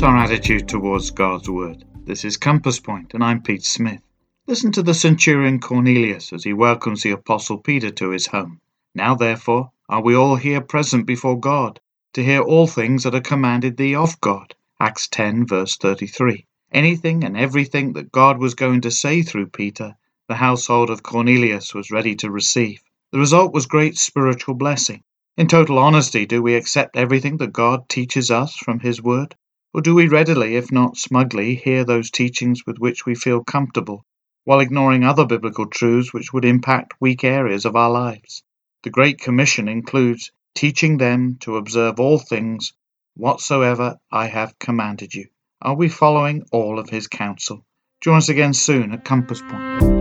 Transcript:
What's our attitude towards God's Word? This is Compass Point, and I'm Pete Smith. Listen to the centurion Cornelius as he welcomes the Apostle Peter to his home. Now, therefore, are we all here present before God, to hear all things that are commanded thee of God. Acts 10, verse 33. Anything and everything that God was going to say through Peter, the household of Cornelius was ready to receive. The result was great spiritual blessing. In total honesty, do we accept everything that God teaches us from His Word? Or do we readily, if not smugly, hear those teachings with which we feel comfortable, while ignoring other biblical truths which would impact weak areas of our lives? The Great Commission includes teaching them to observe all things whatsoever I have commanded you. Are we following all of his counsel? Join us again soon at Compass Point.